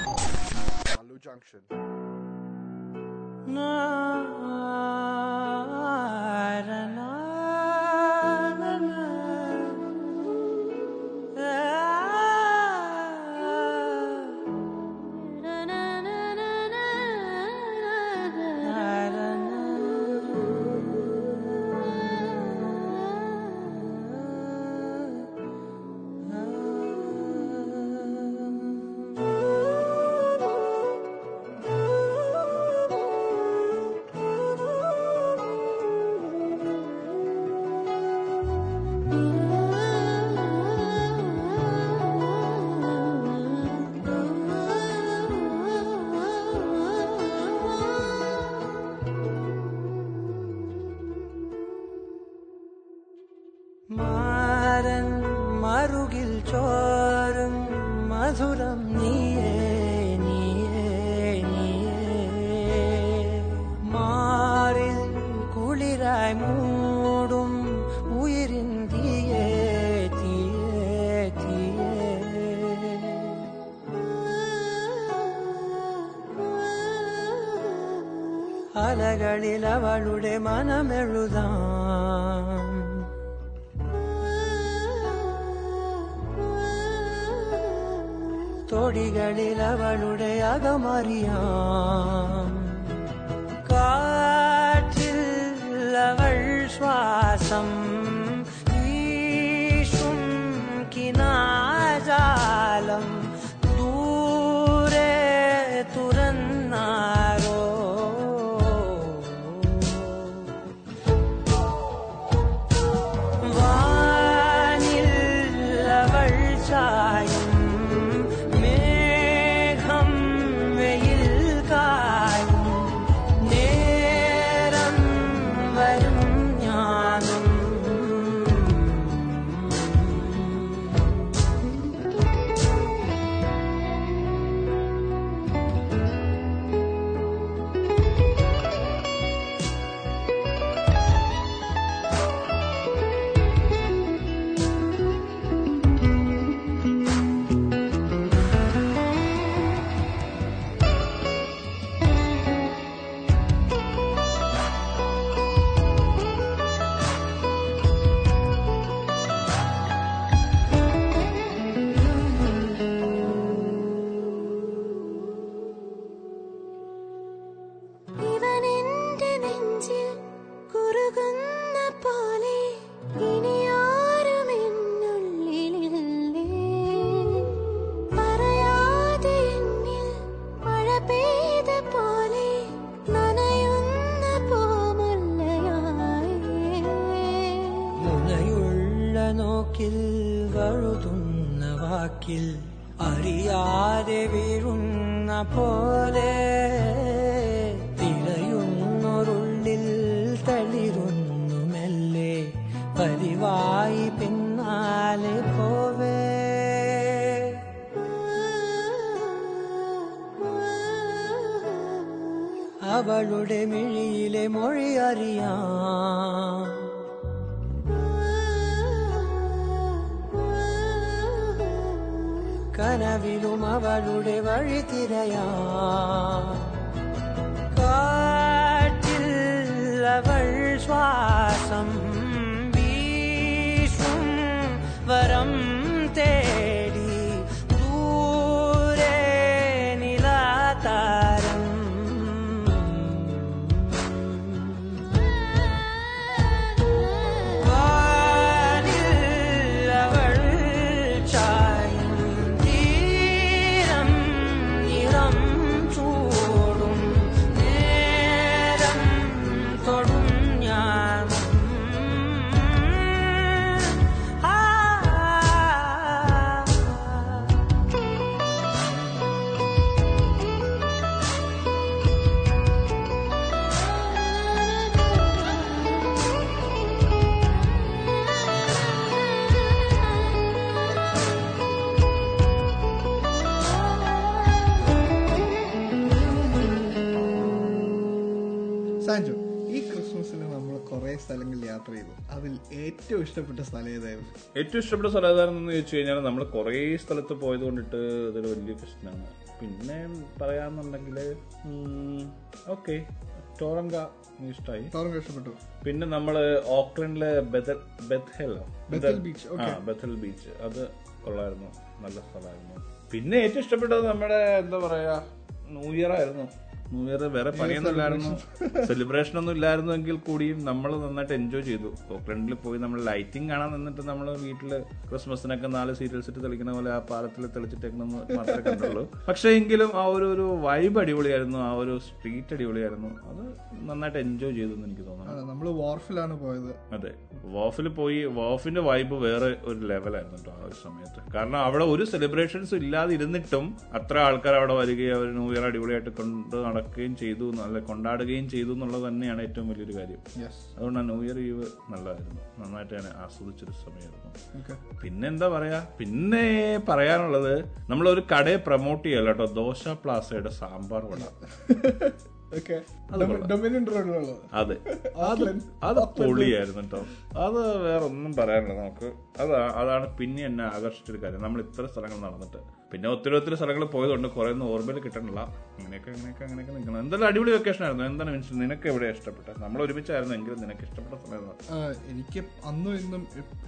കണ്ണുകളിൽ അവളുടെ മനമെഴുതാം തൊടികളിൽ അവളുടെ അകമറിയാം കാറ്റിൽ അവൾ ശ്വാസം അവളുടെ മിഴിയിലെ മൊഴി അറിയാം കനവിലും അവളുടെ വഴി തിരയാം കാറ്റിൽ അവൾ ശ്വാസം വീശും വരം അതിൽ ഏറ്റവും ഇഷ്ടപ്പെട്ട സ്ഥലം ഏതായിരുന്നു? ഏറ്റവും ഇഷ്ടപ്പെട്ട സ്ഥലം ഏതായിരുന്നു എന്ന് ചോദിച്ചു കഴിഞ്ഞാൽ നമ്മൾ കുറേ സ്ഥലത്ത് പോയത് കൊണ്ടിട്ട് ഇതൊരു വലിയ പ്രശ്നമാണ്. പിന്നെ പറയാന്നുണ്ടെങ്കിൽ ഓക്കെ. ടോറങ്ക ഇഷ്ടമായി ടോറങ്ക ഇഷ്ടപ്പെട്ടു. പിന്നെ നമ്മൾ ഓക്ലൻഡിലെ ബെതൽ ബെത്ഹെല്ലോ ബെത്തൽ ബീച്ച് ആ. Bethel beach. അത് കൊള്ളായിരുന്നു. നല്ല സ്ഥലമായിരുന്നു. പിന്നെ ഏറ്റവും ഇഷ്ടപ്പെട്ടത് നമ്മുടെ എന്താ പറയാ ന്യൂ ഇയർ ആയിരുന്നു ന്യൂ ഇയർ വേറെ പണിയൊന്നും ഇല്ലായിരുന്നു സെലിബ്രേഷൻ ഒന്നും ഇല്ലായിരുന്നു എങ്കിൽ കൂടിയും നമ്മൾ നന്നായിട്ട് എൻജോയ് ചെയ്തു. ഓക്ലൻഡിൽ പോയി നമ്മൾ ലൈറ്റിംഗ് കാണാൻ നിന്നിട്ട് നമ്മൾ വീട്ടിൽ ക്രിസ്മസിനൊക്കെ നാല് സീരിയൽസ് ഇട്ട് തെളിക്കുന്ന പോലെ ആ പാലത്തിൽ തെളിച്ചിട്ടേക്കണമെന്ന് മാത്രമേ കണ്ടുള്ളൂ. പക്ഷേ എങ്കിലും ആ ഒരു ഒരു വൈബ് അടിപൊളിയായിരുന്നു. ആ ഒരു സ്ട്രീറ്റ് അടിപൊളിയായിരുന്നു. അത് നന്നായിട്ട് എൻജോയ് ചെയ്തു എന്ന് എനിക്ക് തോന്നുന്നു. നമ്മൾ വോർഫിലാണ് പോയത്. അതെ വോഫിൽ പോയി വോഫിന്റെ വൈബ് വേറെ ഒരു ലെവലായിരുന്നു കേട്ടോ ആ ഒരു സമയത്ത്. കാരണം അവിടെ ഒരു സെലിബ്രേഷൻസും ഇല്ലാതെ ഇരുന്നിട്ടും അത്ര ആൾക്കാർ അവിടെ വരികയും അവർ ന്യൂ ഇയർ അടിപൊളിയായിട്ട് കൊണ്ട് നടക്കുകയും ചെയ്തു നല്ല കൊണ്ടാടുകയും ചെയ്തു എന്നുള്ളത് തന്നെയാണ് ഏറ്റവും വലിയൊരു കാര്യം. അതുകൊണ്ട് ന്യൂ ഇയർ ഈവ് നല്ലതായിരുന്നു. നന്നായിട്ട് ഞാൻ ആസ്വദിച്ചൊരു സമയമായിരുന്നു. ഓക്കെ പിന്നെ എന്താ പറയാ? പിന്നെ പറയാനുള്ളത് നമ്മളൊരു കടയെ പ്രൊമോട്ട് ചെയ്യല്ലോ കേട്ടോ ദോശ പ്ലാസയുടെ സാമ്പാർ വട. അത് അത്. പൊളിയായിരുന്നു കേട്ടോ അത് വേറെ ഒന്നും പറയാനില്ല നമുക്ക്. അതാ അതാണ് പിന്നെ എന്നെ ആകർഷിച്ചൊരു കാര്യം. നമ്മൾ ഇത്ര സ്ഥലങ്ങൾ നടന്നിട്ട്. പിന്നെ ഒത്തിരി ഒത്തിരി സ്ഥലങ്ങൾ പോയതുകൊണ്ട് കുറെ ഒന്നും ഓർമ്മയിൽ കിട്ടണില്ല. അങ്ങനെയൊക്കെ അങ്ങനെയൊക്കെ അങ്ങനെയൊക്കെ നിൽക്കണം എന്തായാലും അടിപൊളി വെക്കേഷൻ ആയിരുന്നു? എന്താണ് മീൻസ് നിനക്ക് എവിടെ ഇഷ്ടപ്പെട്ടത്? നമ്മൾ ഒരുമിച്ചായിരുന്നു എങ്കിലും നിനക്ക് ഇഷ്ടപ്പെട്ട സ്ഥലം എനിക്ക് അന്നും ഇന്നും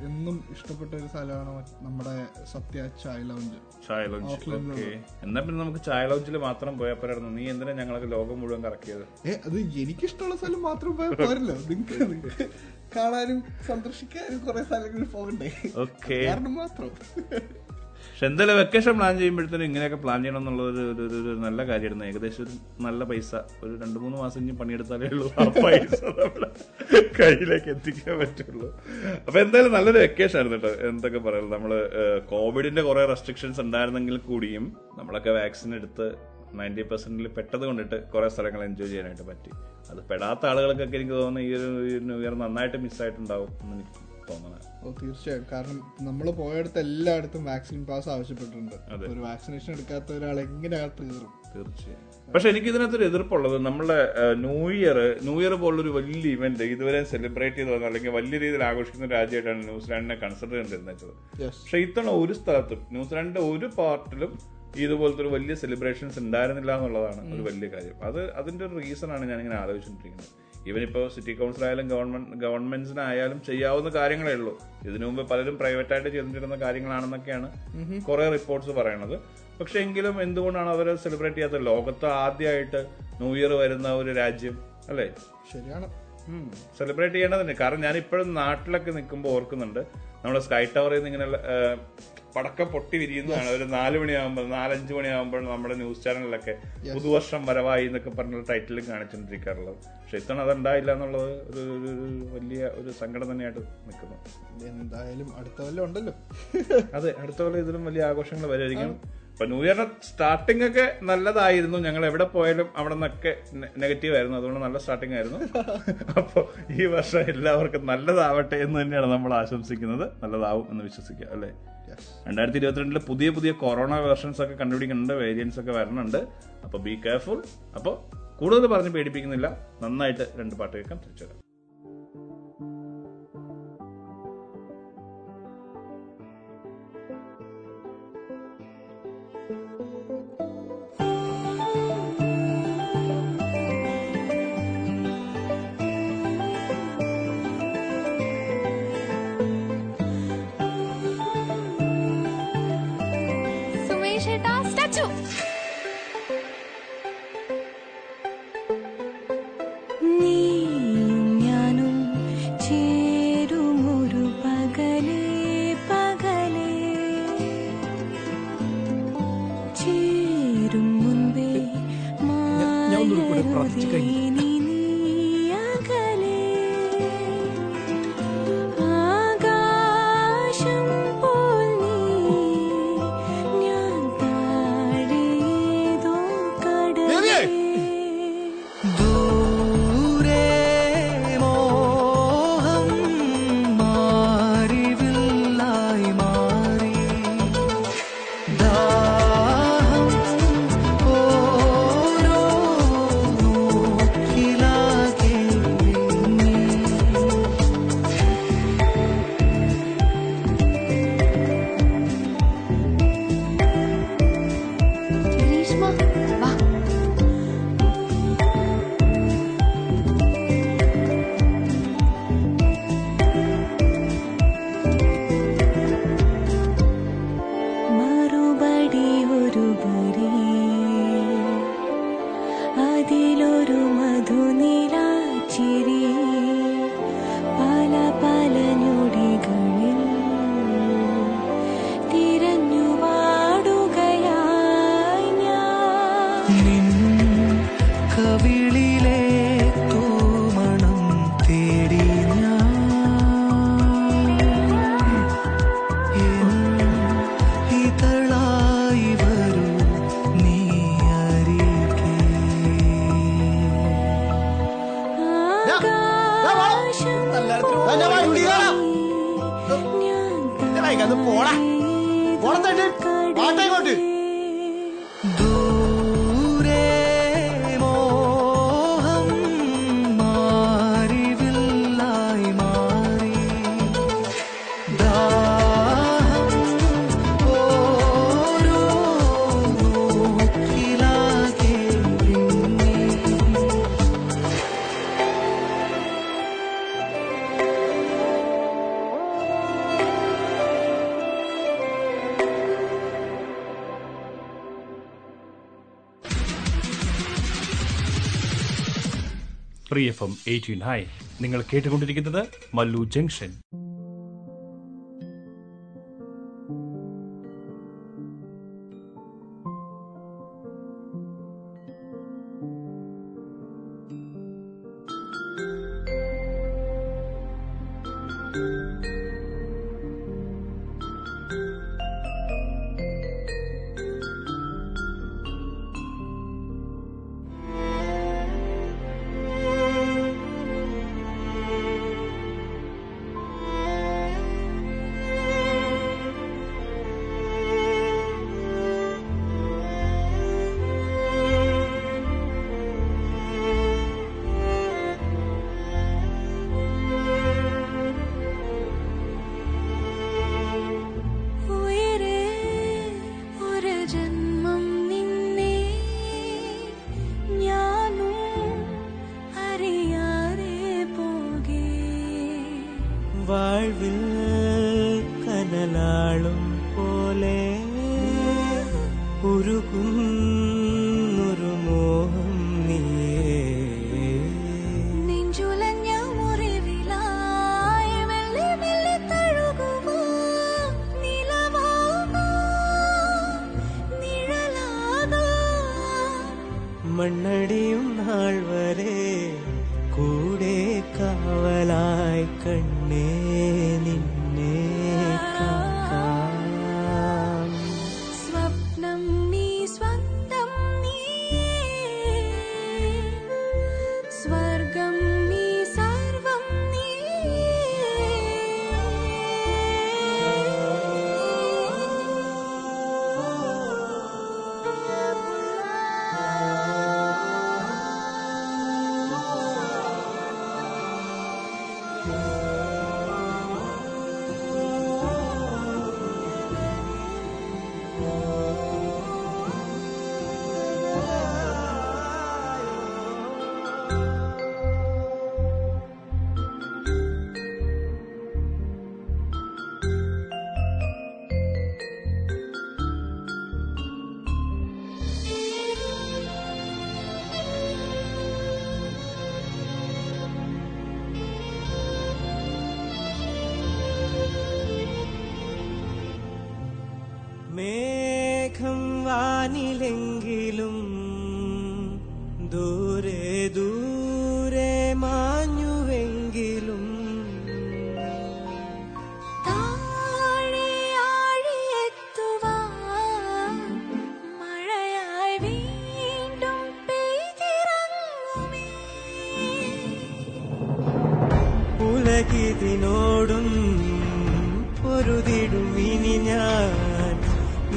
എന്നും ഇഷ്ടപ്പെട്ട ഒരു സ്ഥലമാണ് നമ്മുടെ സത്യ ചായ ലൗഞ്ച് ചായ ലോഞ്ച് ഓക്കെ എന്നാ പിന്നെ നമുക്ക് ചായ ലോഞ്ചിൽ മാത്രം പോയാൽ പോരായിരുന്നു. നീ എന്തിനാ ഞങ്ങൾക്ക് ലോകം മുഴുവൻ കറക്കിയത്? ഏ അത് എനിക്കിഷ്ടമുള്ള സ്ഥലം മാത്രം പോയാൽ പോരല്ലോ. നിങ്ങൾക്ക് കാണാനും സന്ദർശിക്കാനും കുറെ സ്ഥലങ്ങളിൽ പോകണ്ടേ ഓക്കെ കാരണം മാത്രം. പക്ഷെ എന്തായാലും വെക്കേഷൻ പ്ലാൻ ചെയ്യുമ്പോഴത്തേനും ഇങ്ങനെയൊക്കെ പ്ലാൻ ചെയ്യണം എന്നുള്ളത് ഒരു ഒരു- ഒരു- നല്ല കാര്യമായിരുന്നു. ഏകദേശം ഒരു നല്ല പൈസ. ഒരു രണ്ട് മൂന്ന് മാസം ഇനി പണിയെടുത്താലേ ഉള്ളൂ. ആ പൈസ നമ്മുടെ കയ്യിലേക്ക് എത്തിക്കാൻ പറ്റുള്ളൂ. അപ്പൊ എന്തായാലും നല്ലൊരു വെക്കേഷൻ ആയിരുന്നു കേട്ടോ. എന്തൊക്കെ പറയുന്നത് നമ്മൾ കോവിഡിന്റെ കുറെ റെസ്ട്രിക്ഷൻസ് ഉണ്ടായിരുന്നെങ്കിൽ കൂടിയും നമ്മളൊക്കെ വാക്സിൻ എടുത്ത് നയന്റി പെർസെന്റിൽ പെട്ടത് കൊണ്ടിട്ട് കുറെ സ്ഥലങ്ങൾ എൻജോയ് ചെയ്യാനായിട്ട് പറ്റി. അത് പെടാത്ത ആളുകൾക്കൊക്കെ എനിക്ക് തോന്നുന്നു ഈ ഒരു ന്യൂ ഇയർ നന്നായിട്ട് മിസ്സായിട്ടുണ്ടാവും എന്ന് എനിക്ക് തോന്നണേ. ഓ തീർച്ചയായും. കാരണം നമ്മൾ പോയടുത്ത് എല്ലായിടത്തും വാക്സിൻ പാസ് ആവശ്യപ്പെട്ടിട്ടുണ്ട്. ഒരു വാക്സിനേഷൻ എടുക്കാത്ത ഒരാൾ എങ്ങനെ അകത്ത് കയറും തീർച്ചയായും. പക്ഷെ എനിക്ക് ഇതിനകത്തൊരു എതിർപ്പുള്ളത് നമ്മളെ ന്യൂ ഇയർ ന്യൂ ഇയർ പോലുള്ളൊരു വലിയ ഇവന്റ് ഇതുവരെ സെലിബ്രേറ്റ് ചെയ്ത് അല്ലെങ്കിൽ വലിയ രീതിയിൽ ആഘോഷിക്കുന്ന രാജ്യമായിട്ടാണ് ന്യൂസിലാൻഡിനെ കൺസിഡർ ചെയ്തിരുന്നത്. പക്ഷെ ഇത്തവണ ഒരു സ്ഥലത്തും ന്യൂസിലാൻഡിന്റെ ഒരു പാർട്ടിലും ഇതുപോലത്തെ ഒരു വലിയ സെലിബ്രേഷൻസ് ഉണ്ടായിരുന്നില്ല എന്നുള്ളതാണ് ഒരു വലിയ കാര്യം. അത് അതിന്റെ ഒരു റീസൺ ആണ് ഞാൻ ഇങ്ങനെ ആലോചിച്ചുകൊണ്ടിരിക്കുന്നത്. ഈവൻ ഇപ്പോൾ സിറ്റി കൗൺസിലായാലും ഗവൺമെന്റ് ഗവൺമെന്റ്സിനായാലും ചെയ്യാവുന്ന കാര്യങ്ങളേ ഉള്ളൂ. ഇതിനു മുമ്പ് പലരും പ്രൈവറ്റായിട്ട് ചെയ്തിരുന്ന കാര്യങ്ങളാണെന്നൊക്കെയാണ് കുറേ റിപ്പോർട്ട്സ് പറയണത്. പക്ഷെ എങ്കിലും എന്തുകൊണ്ടാണ് അവർ സെലിബ്രേറ്റ് ചെയ്യാത്തത്? ലോകത്ത് ആദ്യമായിട്ട് ന്യൂ ഇയർ വരുന്ന ഒരു രാജ്യം അല്ലേ? ശരിയാണ്. സെലിബ്രേറ്റ് ചെയ്യേണ്ടതുണ്ട് കാരണം ഞാൻ ഇപ്പോഴും നാട്ടിലൊക്കെ നിൽക്കുമ്പോൾ ഓർക്കുന്നുണ്ട്. നമ്മുടെ സ്കൈ ടവറിൽ നിന്ന് ഇങ്ങനെ പടക്കം പൊട്ടി വിരിയുന്നതാണ്. ഒരു നാല് മണിയാകുമ്പോൾ നാലഞ്ച് മണിയാകുമ്പോൾ നമ്മുടെ ന്യൂസ് ചാനലിലൊക്കെ പുതുവർഷം വരവായി എന്നൊക്കെ പറഞ്ഞ ടൈറ്റിലും കാണിച്ചുകൊണ്ടിരിക്കാറുള്ളത്. പക്ഷെ ഇത്തവണ അതുണ്ടായില്ല എന്നുള്ളത് ഒരു ഒരു- വലിയ ഒരു സങ്കടം തന്നെയായിട്ട് നിൽക്കുന്നു. എന്തായാലും അടുത്ത കൊല്ലം ഉണ്ടല്ലോ. അതെ അടുത്ത കൊല്ലം ഇതിലും വലിയ ആഘോഷങ്ങൾ വരുമായിരിക്കും ഇപ്പൊ ന്യൂ ഇയറിന്റെ സ്റ്റാർട്ടിംഗ് ഒക്കെ നല്ലതായിരുന്നു. ഞങ്ങൾ എവിടെ പോയാലും അവിടെ നിന്നൊക്കെ നെഗറ്റീവ് ആയിരുന്നു. അതുകൊണ്ട് നല്ല സ്റ്റാർട്ടിംഗ് ആയിരുന്നു. അപ്പോൾ ഈ വർഷം എല്ലാവർക്കും നല്ലതാവട്ടെ എന്ന് തന്നെയാണ് നമ്മൾ ആശംസിക്കുന്നത്. നല്ലതാവും എന്ന് വിശ്വസിക്കുക അല്ലേ? രണ്ടായിരത്തി ഇരുപത്തിരണ്ടിൽ പുതിയ പുതിയ കൊറോണ വേർഷൻസ് ഒക്കെ കണ്ടുപിടിക്കുന്നുണ്ട് വേരിയൻസ് ഒക്കെ വരുന്നുണ്ട്. അപ്പോൾ ബി കെയർഫുൾ അപ്പോൾ കൂടുതൽ പറഞ്ഞ് പേടിപ്പിക്കുന്നില്ല. നന്നായിട്ട് രണ്ട് പാട്ട് കേൾക്കാം. തിരിച്ചു ഫ്രീ നയൻ നിങ്ങൾ കേട്ടുകൊണ്ടിരിക്കുന്നത് മല്ലു ജംഗ്ഷൻ. வாழ்வில் கனலாளும்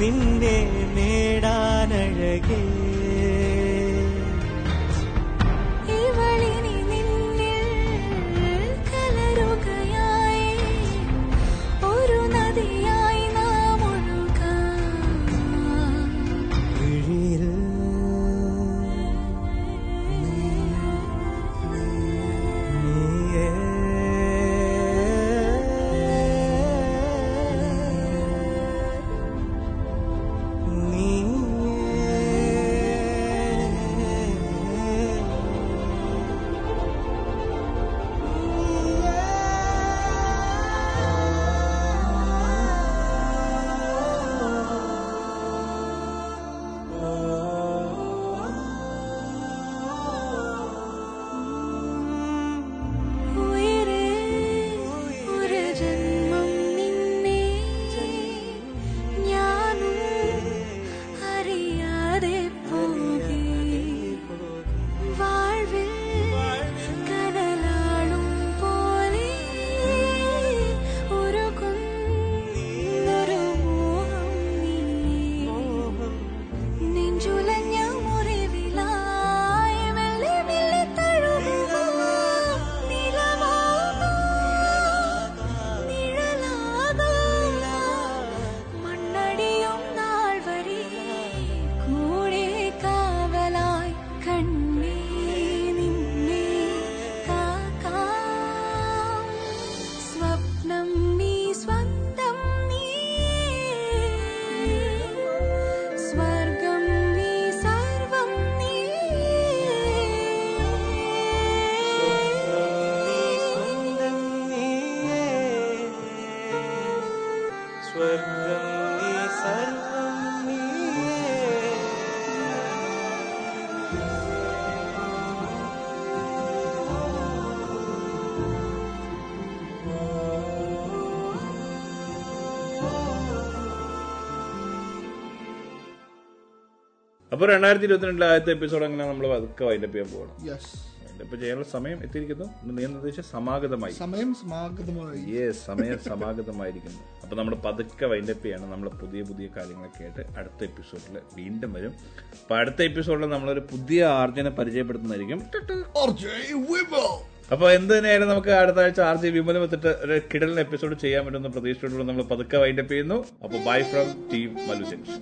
നിന്നെ അപ്പൊ രണ്ടായിരത്തി ഇരുപത്തിരണ്ടിലെ ആദ്യത്തെ എപ്പിസോഡ് അങ്ങനെ നമ്മൾ അതൊക്കെ വൈൻഡപ്പ് ചെയ്യാൻ പോകണം വൈൻഡപ്പ് ചെയ്യാനുള്ള സമയം എത്തിയിരിക്കുന്നു. ഇന്ന് നീ സമാഗതമായി. സമയം സമാഗതമായി. യെസ് സമയം സമാഗതമായിരിക്കുന്നു. അപ്പൊ നമ്മൾ പതുക്കെ വൈൻഡപ്പ് ചെയ്യണം നമ്മൾ പുതിയ പുതിയ കാര്യങ്ങളൊക്കെ ആയിട്ട് അടുത്ത എപ്പിസോഡിൽ വീണ്ടും വരും. അപ്പൊ അടുത്ത എപ്പിസോഡിൽ നമ്മളൊരു പുതിയ ആർജനെ പരിചയപ്പെടുത്തുന്നതായിരിക്കും. അപ്പൊ എന്ത് തന്നെയായാലും നമുക്ക് അടുത്ത ആഴ്ച ആർ ജെ വിമലം എത്തിട്ട് ഒരു കിടലിന് എപ്പിസോഡ് ചെയ്യാൻ പറ്റുന്ന പ്രതീക്ഷയോടുകൂടി നമ്മൾ പതുക്കെ വൈൻഡപ്പ് ചെയ്യുന്നു. അപ്പൊ bye from team Mallu junction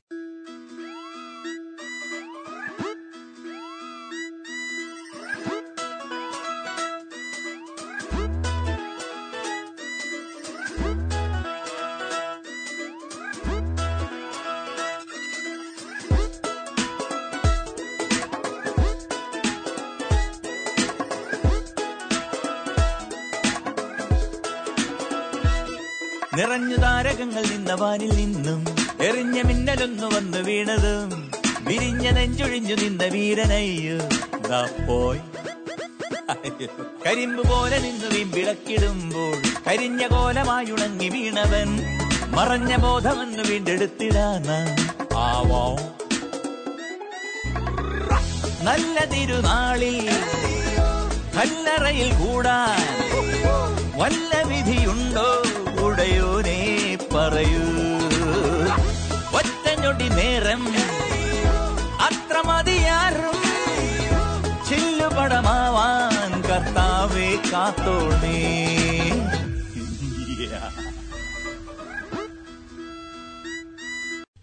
വാനിൽ നിന്നും എറിഞ്ഞ മിന്നലൊന്നു വന്നു വീണതും. വിരിഞ്ഞ നെഞ്ചൊഴിഞ്ഞു നിന്ന വീരനയ്യോ. പോയി. കരിമ്പ് പോലെ നിന്നു വീമ്പിളക്കിടുമ്പോൾ കരിഞ്ഞ കോലമായുണങ്ങി വീണവൻ. മറഞ്ഞ ബോധമെന്ന് വീണ്ടെടുത്തിടാന ആവോ. നല്ല തിരുനാളിൽ കല്ലറയിൽ കൂടാൻ വല്ല വിധിയുണ്ടോ? ഉടയോനെ പറയൂ. ഒറ്റഞ്ഞൊടി നേരം അത്ര മതിയാറും ചില്ലുപടമാവാൻ കർത്താവെ കാത്തോണേ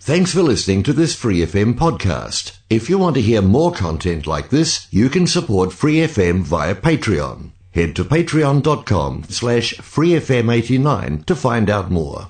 Thanks for listening to this Free FM podcast. If you want to hear more content like this, you can support Free FM via Patreon. Head to patreon.com slash freefm89 to find out more.